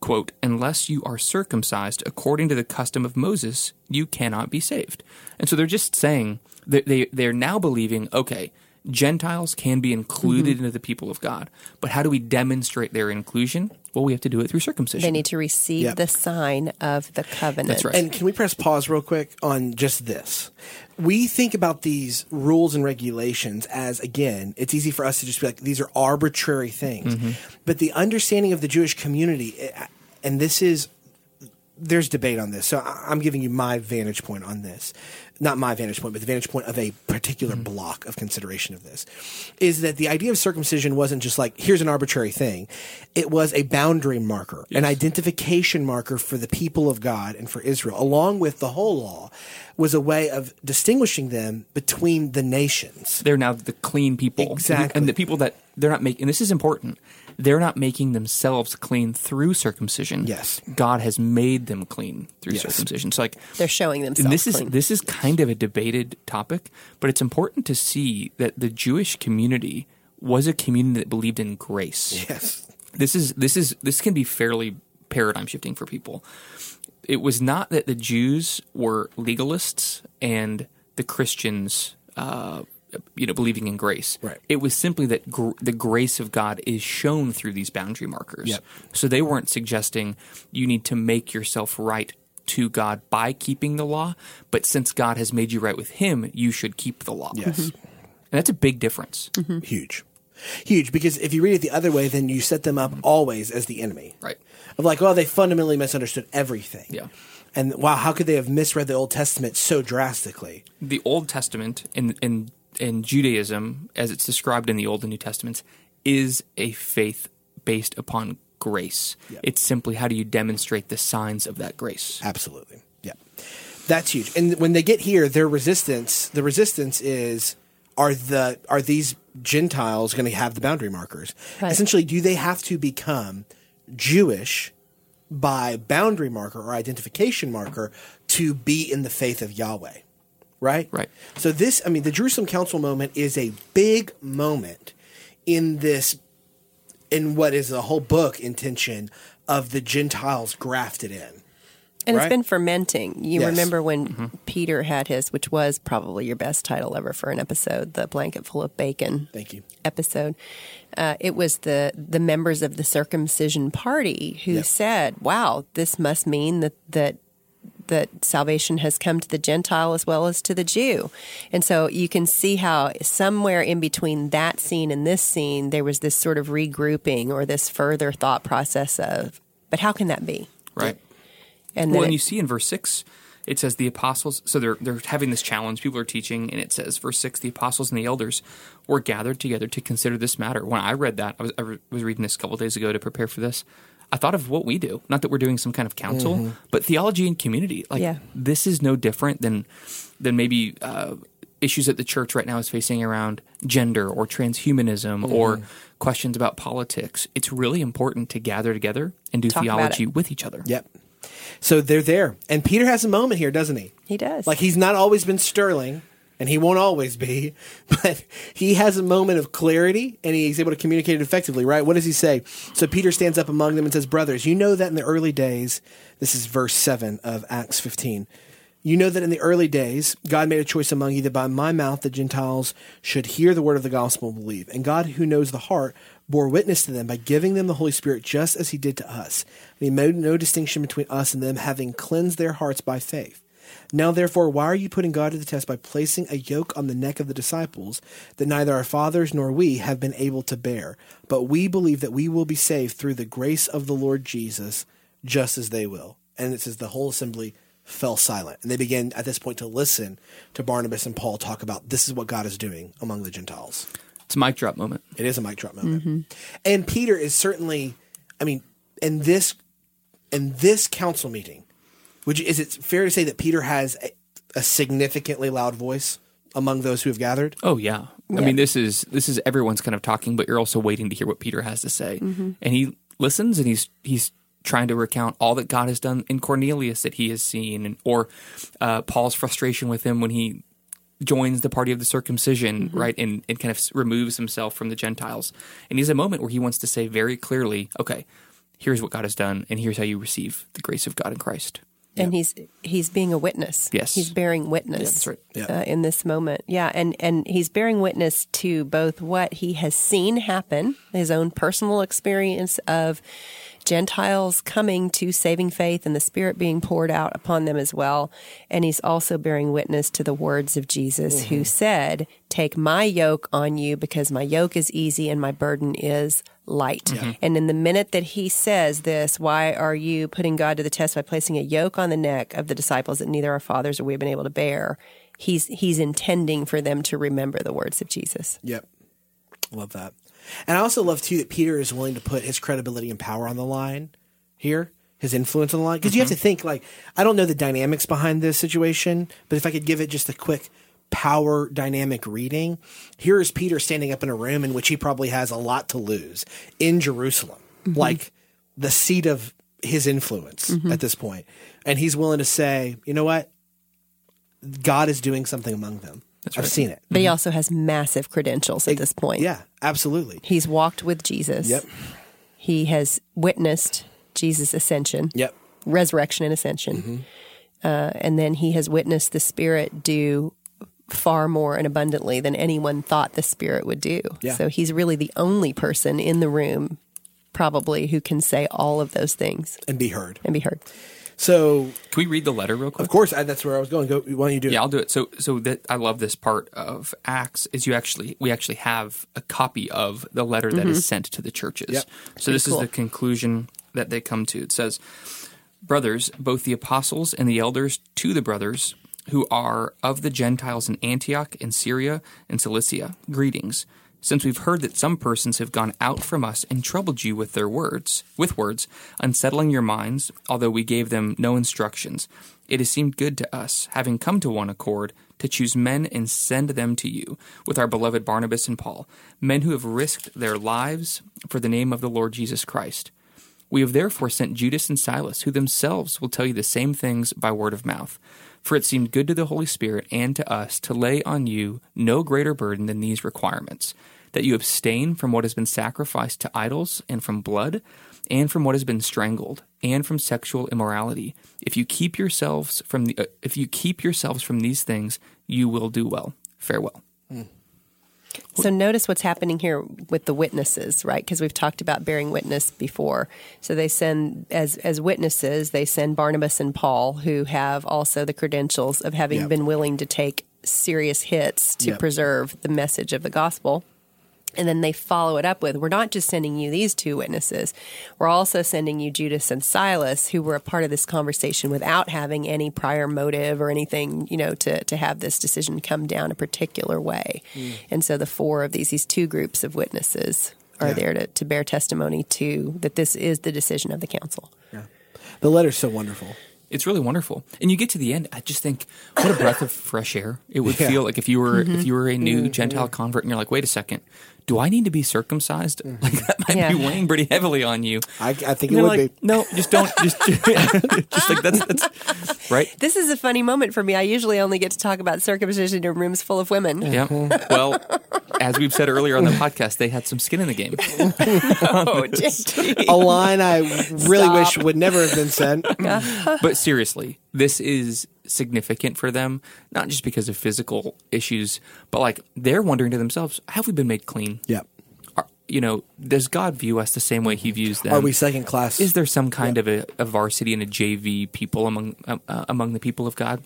A: quote, Unless you are circumcised according to the custom of Moses, you cannot be saved. And so they're just saying, that they, they're now believing, okay, Gentiles can be included into the people of God. But how do we demonstrate their inclusion? Well, we have to do it through circumcision.
C: They need to receive
B: Yep.
C: the sign of the covenant.
A: That's right.
B: And can we press pause real quick on just this? We think about these rules and regulations as, again, it's easy for us to just be like, these are arbitrary things. But the understanding of the Jewish community, eh, and this is, there's debate on this. So I'm giving you my vantage point on this. Not my vantage point, but the vantage point of a particular mm-hmm. block of consideration of this. Is that the idea of circumcision wasn't just like, here's an arbitrary thing. It was a boundary marker, an identification marker for the people of God and for Israel, along with the whole law, was a way of distinguishing them between the nations.
A: they're now the clean people.
B: Exactly.
A: And the people that they're not making, and this is important, they're not making themselves clean through circumcision.
B: Yes.
A: God has made them clean through
B: Yes.
A: circumcision. So, like,
C: They're showing themselves
A: and this is this is kind of a debated topic, but it's important to see that the Jewish community was a community that believed in grace.
B: Yes.
A: This is this is this can be fairly paradigm shifting for people. It was not that the Jews were legalists and the Christians, uh, you know, believing in grace.
B: Right.
A: It was simply that gr- the grace of God is shown through these boundary markers.
B: Yep.
A: So they weren't suggesting you need to make yourself right to God by keeping the law, but since God has made you right with Him, you should keep the law.
B: Yes. Mm-hmm.
A: And that's a big difference. Mm-hmm.
B: Huge. Huge. Because if you read it the other way, then you set them up always as the enemy.
A: Right.
B: Of like, well, they fundamentally misunderstood everything.
A: Yeah.
B: And wow, how could they have misread the Old Testament so drastically?
A: the Old Testament in in in Judaism, as it's described in the Old and New Testaments, is a faith based upon grace. It's simply how do you demonstrate the signs of that grace?
B: Absolutely. Yeah. That's huge. And when they get here, their resistance, the resistance is are the are these Gentiles going to have the boundary markers?
C: Right.
B: Essentially, do they have to become Jewish by boundary marker or identification marker to be in the faith of Yahweh? Right?
A: Right.
B: So this, I mean, the Jerusalem Council moment is a big moment in this in what is the whole book intention of the Gentiles grafted in.
C: And
B: Right?
C: it's been fermenting. You
B: Yes.
C: remember when Peter had his, which was probably your best title ever for an episode, the blanket full of bacon
B: Thank you.
C: episode. Uh, it was the the members of the circumcision party who
B: Yep.
C: said, "Wow, this must mean that that." That salvation has come to the Gentile as well as to the Jew. And so you can see how somewhere in between that scene and this scene, there was this sort of regrouping or this further thought process of, but how can that be?
A: Right.
C: And
A: Well, and you see in verse six, it says the apostles. So they're they're having this challenge. People are teaching, and it says verse six: the apostles and the elders were gathered together to consider this matter. When I read that, I was I was reading this a couple days ago to prepare for this. I thought of what we do. Not that we're doing some kind of council, but theology and community. Like
C: Yeah.
A: this is no different than than maybe uh, issues that the church right now is facing around gender or transhumanism or questions about politics. It's really important to gather together and do
C: Talk
A: theology with each other.
B: Yep. So they're there. And Peter has a moment here, doesn't he?
C: he does.
B: Like he's not always been sterling, and he won't always be, but he has a moment of clarity and he's able to communicate it effectively, right? What does he say? So Peter stands up among them and says, Brothers, you know that in the early days, this is verse 7 of Acts 15. You know that in the early days, God made a choice among you that by my mouth the Gentiles should hear the word of the gospel and believe. And God, who knows the heart, bore witness to them by giving them the Holy Spirit just as he did to us. And he made no distinction between us and them, having cleansed their hearts by faith. Now, therefore, why are you putting God to the test by placing a yoke on the neck of the disciples that neither our fathers nor we have been able to bear? But we believe that we will be saved through the grace of the Lord Jesus, just as they will. And it says the whole assembly fell silent. And they began at this point to listen to Barnabas and Paul talk about this is what God is doing among the Gentiles.
A: It's a mic drop moment.
B: It is a mic drop moment. And Peter is certainly, I mean, in this in this council meeting, would you, is it fair to say that Peter has a, a significantly loud voice among those who have gathered?
A: Oh yeah. I mean this is this is everyone's kind of talking, but you're also waiting to hear what Peter has to say. And he listens and he's he's trying to recount all that God has done in Cornelius that he has seen and or uh, Paul's frustration with him when he joins the party of the circumcision, right, and, and kind of removes himself from the Gentiles. And he's a moment where he wants to say very clearly, okay, here's what God has done, and here's how you receive the grace of God in Christ.
C: And he's he's being a witness.
A: Yes.
C: he's bearing witness.
A: right.
C: Uh, in this moment, yeah, and and he's bearing witness to both what he has seen happen, his own personal experience of Gentiles coming to saving faith and the Spirit being poured out upon them as well, and he's also bearing witness to the words of Jesus, who said, "Take my yoke on you, because my yoke is easy and my burden is." Light. And in the minute that he says this, why are you putting God to the test by placing a yoke on the neck of the disciples that neither our fathers or we have been able to bear? He's he's intending for them to remember the words of Jesus.
B: Yep. Love that. And I also love too that Peter is willing to put his credibility and power on the line here, his influence on the line. Because you have mm-hmm. to think like I don't know the dynamics behind this situation, but if I could give it just a quick power dynamic reading, here is Peter standing up in a room in which he probably has a lot to lose in Jerusalem, like the seat of his influence at this point. And he's willing to say, you know what? God is doing something among them. I've seen it.
C: But he also has massive credentials at this point.
B: Yeah, absolutely.
C: He's walked with Jesus.
B: Yep.
C: He has witnessed Jesus' ascension,
B: Yep.
C: resurrection and ascension.
B: Mm-hmm.
C: Uh, and then he has witnessed the Spirit do far more and abundantly than anyone thought the Spirit would do.
B: Yeah.
C: So he's really the only person in the room, probably, who can say all of those things
B: And be heard.
C: and be heard.
B: So,
A: Can we read the letter real quick?
B: of course, I, that's where I was going. Go. Why don't you do
A: Yeah,
B: it?
A: I'll do it. So, so that I love this part of Acts is you actually we actually have a copy of the letter that is mm-hmm. sent to the churches.
B: Yep.
A: So this
C: cool.
A: is the conclusion that they come to. It says, "Brothers, both the apostles and the elders to the brothers who are of the Gentiles in Antioch and Syria and Cilicia, greetings." Since we've heard that some persons have gone out from us and troubled you with their words, with words, unsettling your minds, although we gave them no instructions, it has seemed good to us, having come to one accord, to choose men and send them to you, with our beloved Barnabas and Paul, men who have risked their lives for the name of the Lord Jesus Christ. We have therefore sent Judas and Silas, who themselves will tell you the same things by word of mouth. For it seemed good to the Holy Spirit and to us to lay on you no greater burden than these requirements that you abstain from what has been sacrificed to idols, and from blood, and from what has been strangled, and from sexual immorality. If you keep yourselves from the, uh, if you keep yourselves from these things, you will do well. Farewell.
C: So notice what's happening here with the witnesses, right? Because we've talked about bearing witness before. So they send as as witnesses, they send Barnabas and Paul, who have also the credentials of having
B: Yep.
C: been willing to take serious hits to
B: Yep.
C: preserve the message of the gospel. And then they follow it up with, we're not just sending you these two witnesses, we're also sending you Judas and Silas, who were a part of this conversation without having any prior motive or anything, you know, to, to have this decision come down a particular way. Hmm. And so the four of these, these two groups of witnesses are
B: Yeah.
C: there to, to bear testimony to that this is the decision of the council. Yeah.
B: The letter's so wonderful.
A: It's really wonderful. And you get to the end, I just think what a breath of fresh air it would
B: Yeah.
A: feel like if you were if mm-hmm. you were a new mm-hmm. Gentile convert and you're like, wait a second, do I need to be circumcised? Mm-hmm. Like that might
C: Yeah.
A: be weighing pretty heavily on you.
B: I, I think
A: And
B: it would
A: like,
B: be.
A: no, just don't just just like that's that's right.
C: This is a funny moment for me. I usually only get to talk about circumcision in rooms full of women.
A: Yeah. Mm-hmm. Well, as we've said earlier on the podcast, they had some skin in the game.
C: Oh,
B: A line I really wish would never have been said.
A: But seriously, this is significant for them, not just because of physical issues, but like they're wondering to themselves, have we been made clean?
B: yeah.
A: Are, you know, does God view us the same way He views them?
B: Are we second class?
A: Is there some kind of a, a varsity and a JV people among uh, uh, among the people of God?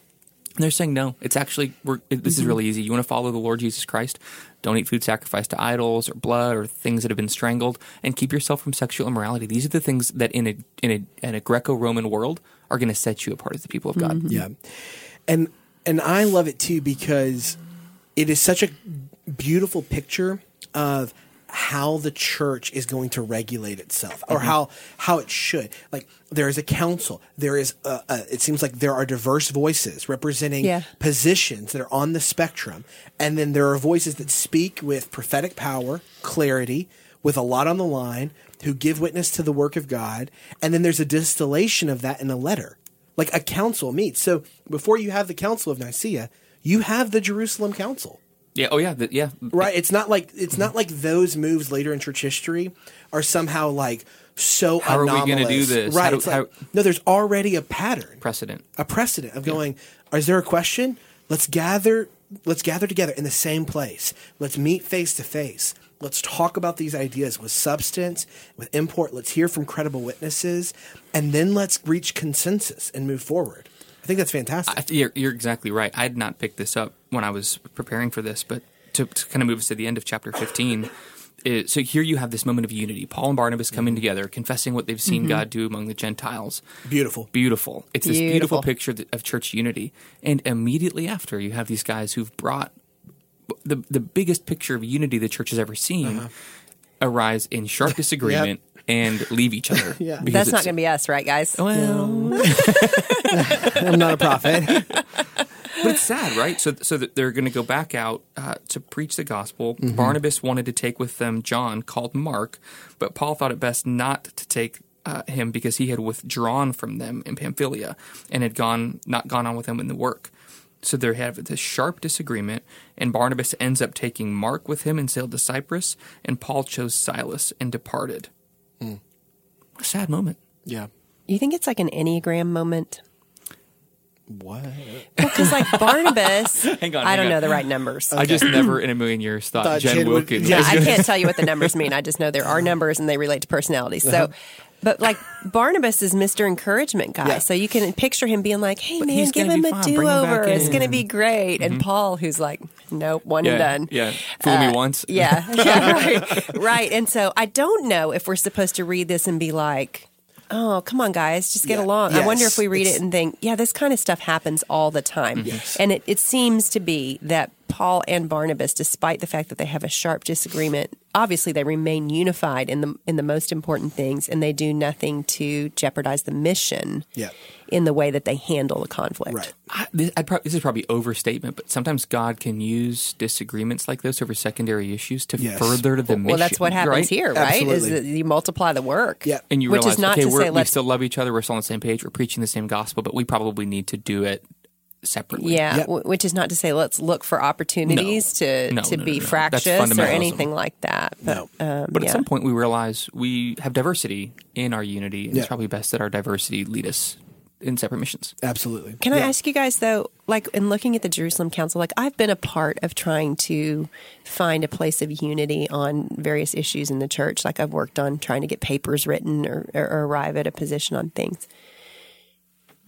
A: And they're saying no. It's actually we're, it, this is mm-hmm. really easy. You want to follow the Lord Jesus Christ? Don't eat food sacrificed to idols or blood or things that have been strangled, and keep yourself from sexual immorality. These are the things that in a in a in a Greco-Roman world are going to set you apart as the people of God. Mm-hmm.
B: Yeah, and and I love it too because it is such a beautiful picture of how the church is going to regulate itself or mm-hmm. how how it should. Like there is a council. There is a, a, it seems like there are diverse voices representing
C: Yeah.
B: positions that are on the spectrum. And then there are voices that speak with prophetic power clarity with a lot on the line who give witness to the work of god. And then there's a distillation of that in a letter. Like a council meets. So before you have the council of nicaea you have the jerusalem council
A: Yeah. Oh yeah. The, yeah.
B: right it's not like it's not like those moves later in church history are somehow like so
A: How are we gonna do this?
B: right
A: do-
B: it's like,
A: how-
B: no there's already a pattern
A: Precedent.
B: a precedent of going is there a question let's gather let's gather together in the same place let's meet face to face let's talk about these ideas with substance with import let's hear from credible witnesses and then let's reach consensus and move forward i think that's fantastic
A: I, you're, you're exactly right. I had not picked this up when I was preparing for this, but to, to kind of move us to the end of chapter 15. It, so here you have this moment of unity. Paul and Barnabas
B: Mm-hmm.
A: coming together, confessing what they've seen God do among the Gentiles.
B: beautiful
A: Beautiful. It's this
C: Beautiful.
A: beautiful picture of church unity. And immediately after, you have these guys who've brought the the biggest picture of unity the church has ever seen
B: Uh-huh.
A: arise in sharp disagreement and leave each other.
B: Yeah.
C: That's not going to be us, right, guys?
A: Well,
B: i'm not a prophet
A: But it's sad, right? So, so that they're going to go back out uh, to preach the gospel. Barnabas wanted to take with them John, called Mark, but Paul thought it best not to take uh, him because he had withdrawn from them in Pamphylia and had gone not gone on with them in the work. So they have this sharp disagreement, and Barnabas ends up taking Mark with him and sailed to Cyprus, and Paul chose Silas and departed. What a sad moment.
B: yeah
C: You think it's like an Enneagram moment?
B: what
C: Because like Barnabas,
A: Hang on,
C: I
A: hang
C: don't
A: on.
C: know the right numbers.
A: I just never in a million years thought,
B: Thought
A: Jen,
B: Jen would-
A: Wilkins.
B: yeah,
C: I can't tell you what the numbers mean. I just know there are numbers and they relate to personalities. So,
A: Uh-huh.
C: But like Barnabas is Mr. Encouragement guy.
B: Yeah.
C: So you can picture him being like, hey, man, give him a
A: fine.
C: do
A: Bring him back
C: over. It's going to be great. And mm-hmm. Paul, who's like, nope, one
A: yeah,
C: and done.
A: Yeah, fool me uh, once.
C: Yeah, yeah, right, right. And so I don't know if we're supposed to read this and be like, "Oh, come on, guys, just get
B: Yeah.
C: along." I wonder if we read
B: It's-
C: it and think, "Yeah, this kind of stuff happens all the time." Mm-hmm. And it, it seems to be that Paul and Barnabas, despite the fact that they have a sharp disagreement, obviously they remain unified in the in the most important things, and they do nothing to jeopardize the mission.
B: Yeah.
C: In the way that they handle the conflict.
B: right
A: I, this, I'd prob- this is probably overstatement, but sometimes God can use disagreements like this over secondary issues to
B: Yes.
A: further the mission.
C: Well, that's what happens
A: right?
C: here, right? Is
B: Absolutely.
C: that you multiply the work.
B: Yeah.
A: And you
C: which
A: realize,
C: is not
A: okay,
C: to say
A: we still love each other. We're still on the same page. We're preaching the same gospel, but we probably need to do it separately.
C: Yeah,
B: Yep.
C: w- which is not to say let's look for opportunities to
A: No,
C: to
A: no,
C: be
A: no, no. That's
C: fractious or anything like that. But, um,
A: But
C: yeah.
A: at some point, we realize we have diversity in our unity, and
B: Yeah.
A: it's probably best that our diversity lead us in separate missions.
B: absolutely
C: Can I ask you guys though, like in looking at the Jerusalem Council, like I've been a part of trying to find a place of unity on various issues in the church. Like I've worked on trying to get papers written or, or arrive at a position on things.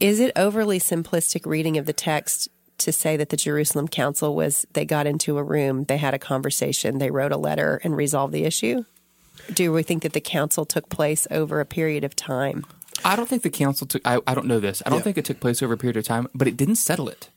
C: Is it overly simplistic reading of the text to say that the Jerusalem Council was they got into a room, they had a conversation, they wrote a letter and resolved the issue? Do we think that the council took place over a period of time?
A: I don't think the council took. I, I don't know this. I don't
B: Yeah.
A: think it took place over a period of time, but it didn't settle it.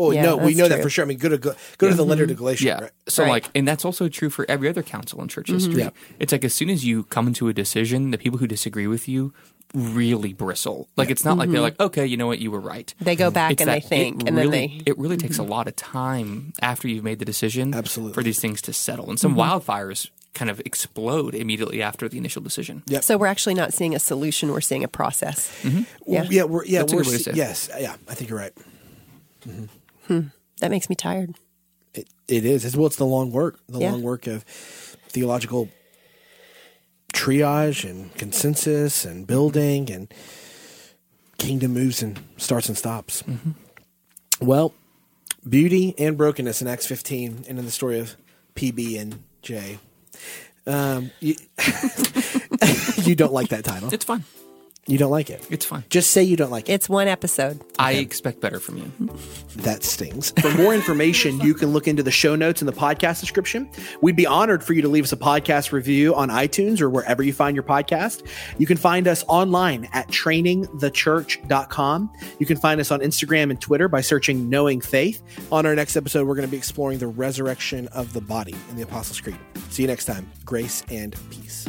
B: Oh
C: Yeah,
B: no, we
C: that's
B: know that for sure. I mean, go to go, go to the letter to mm-hmm. Galatia.
A: Yeah.
B: right?
A: So
C: Right.
A: like, and that's also true for every other council in church history. Mm-hmm.
B: Yeah.
A: It's like as soon as you come into a decision, the people who disagree with you really bristle. Like it's not like they're mm-hmm. like, okay, you know what, you were right.
C: They go back
A: It's
C: and they think,
A: it
C: and then
A: really,
C: they.
A: it really takes a lot of time after you've made the decision
B: Absolutely.
A: for these things to settle. And some wildfires kind of explode immediately after the initial decision.
B: Yeah.
C: So we're actually not seeing a solution; we're seeing a process.
A: Mm-hmm.
C: Yeah.
B: yeah, we're yeah,
A: That's
B: we're
A: good way to say
B: yes, yeah. I think you're right.
C: That makes me tired.
B: It, it is. It's, well, it's the long work, the
C: Yeah.
B: long work of theological triage and consensus and building and kingdom moves and starts and stops.
A: Mm-hmm.
B: Well, beauty and brokenness in Acts 15 and in the story of PB and J. Um, you, you don't like that title.
A: It's fun.
B: You don't like it.
A: It's fine.
B: Just say you don't like it.
C: It's one episode.
A: I expect better from you.
B: That stings. For more information, you can look into the show notes in the podcast description. We'd be honored for you to leave us a podcast review on iTunes or wherever you find your podcast. You can find us online at trainingthechurch.com. You can find us on Instagram and Twitter by searching Knowing Faith. On our next episode, we're going to be exploring the resurrection of the body in the Apostles' Creed. See you next time. Grace and peace.